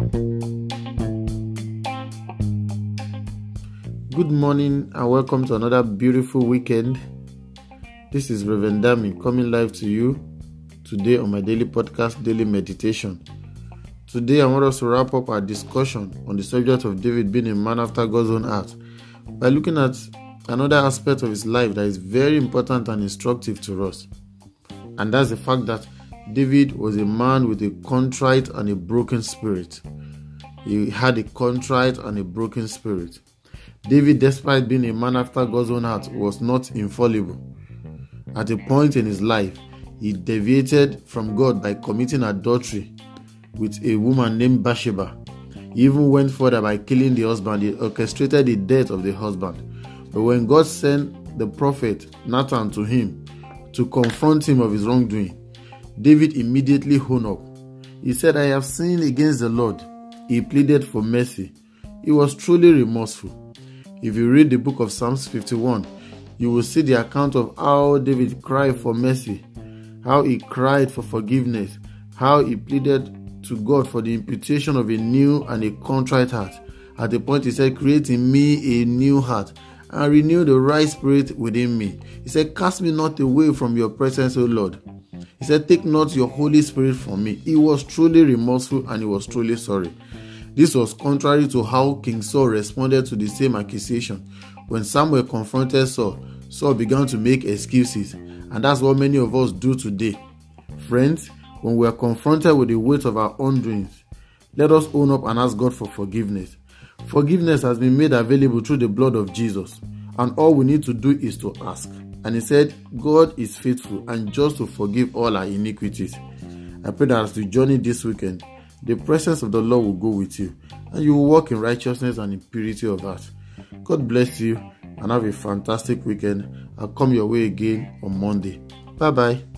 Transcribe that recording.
Good morning and welcome to another beautiful weekend. This is Reverend Dami coming live to you today on my daily podcast, Daily Meditation. Today, I want us to wrap up our discussion on the subject of David being a man after God's own heart by looking at another aspect of his life that is very important and instructive to us. And that's the fact that David was a man with a contrite and a broken spirit. He had a contrite and a broken spirit. David, despite being a man after God's own heart, was not infallible. At a point in his life, he deviated from God by committing adultery with a woman named Bathsheba. He even went further by killing the husband. He orchestrated the death of the husband. But when God sent the prophet Nathan to him to confront him of his wrongdoing, David immediately honed up. He said, I have sinned against the Lord. He pleaded for mercy. He was truly remorseful. If you read the book of Psalms 51, you will see the account of how David cried for mercy, how he cried for forgiveness, how he pleaded to God for the imputation of a new and a contrite heart. At the point he said, Create in me a new heart and renew the right spirit within me. He said, Cast me not away from your presence, O Lord. He said, Take not your Holy Spirit from me. He was truly remorseful and he was truly sorry. This was contrary to how King Saul responded to the same accusation. When Samuel confronted Saul, Saul began to make excuses, and that's what many of us do today. Friends, when we are confronted with the weight of our own doings, let us own up and ask God for forgiveness. Forgiveness has been made available through the blood of Jesus, and all we need to do is to ask. And he said, God is faithful and just to forgive all our iniquities. I pray that as you journey this weekend, the presence of the Lord will go with you, and you will walk in righteousness and in purity of heart. God bless you and have a fantastic weekend. I'll come your way again on Monday. Bye bye.